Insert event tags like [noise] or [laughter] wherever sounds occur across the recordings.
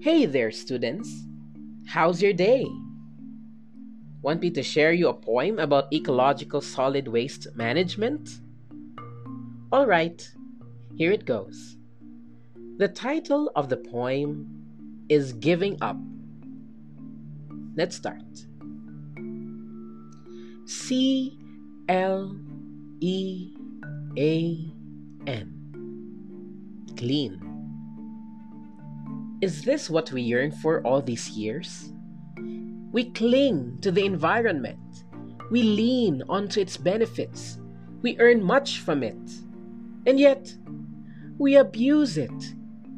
Hey there, students. How's your day? Want me to share you a poem about ecological solid waste management? All right, here it goes. The title of the poem is Giving Up. Let's start. C L E A N. Clean. Is this what we yearn for all these years? We cling to the environment. We lean onto its benefits. We earn much from it. And yet, we abuse it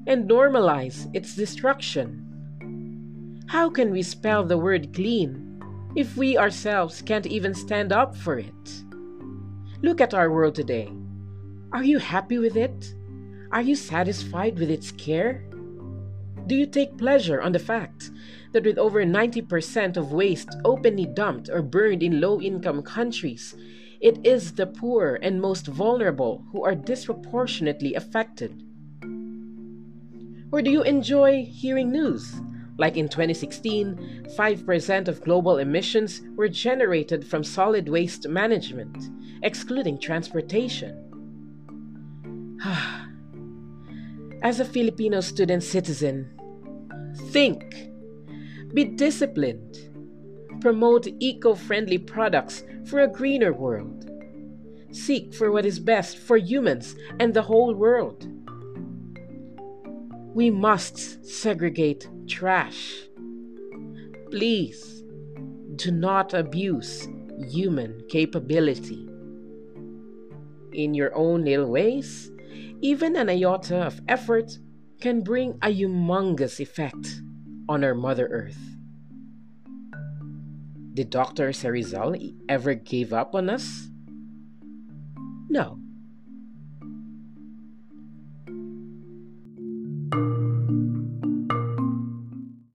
and normalize its destruction. How can we spell the word clean if we ourselves can't even stand up for it? Look at our world today. Are you happy with it? Are you satisfied with its care? Do you take pleasure on the fact that with over 90% of waste openly dumped or burned in low income countries, it is the poor and most vulnerable who are disproportionately affected? Or do you enjoy hearing news? Like in 2016, 5% of global emissions were generated from solid waste management, excluding transportation. [sighs] Ah, As a Filipino student citizen, think, be disciplined, promote eco friendly products for a greener world, seek for what is best for humans and the whole world. We must segregate trash. Please do not abuse human capability. In your own little ways, even an iota of effort can bring a humongous effect on our Mother Earth. Did Dr. Jose Rizal ever give up on us? No.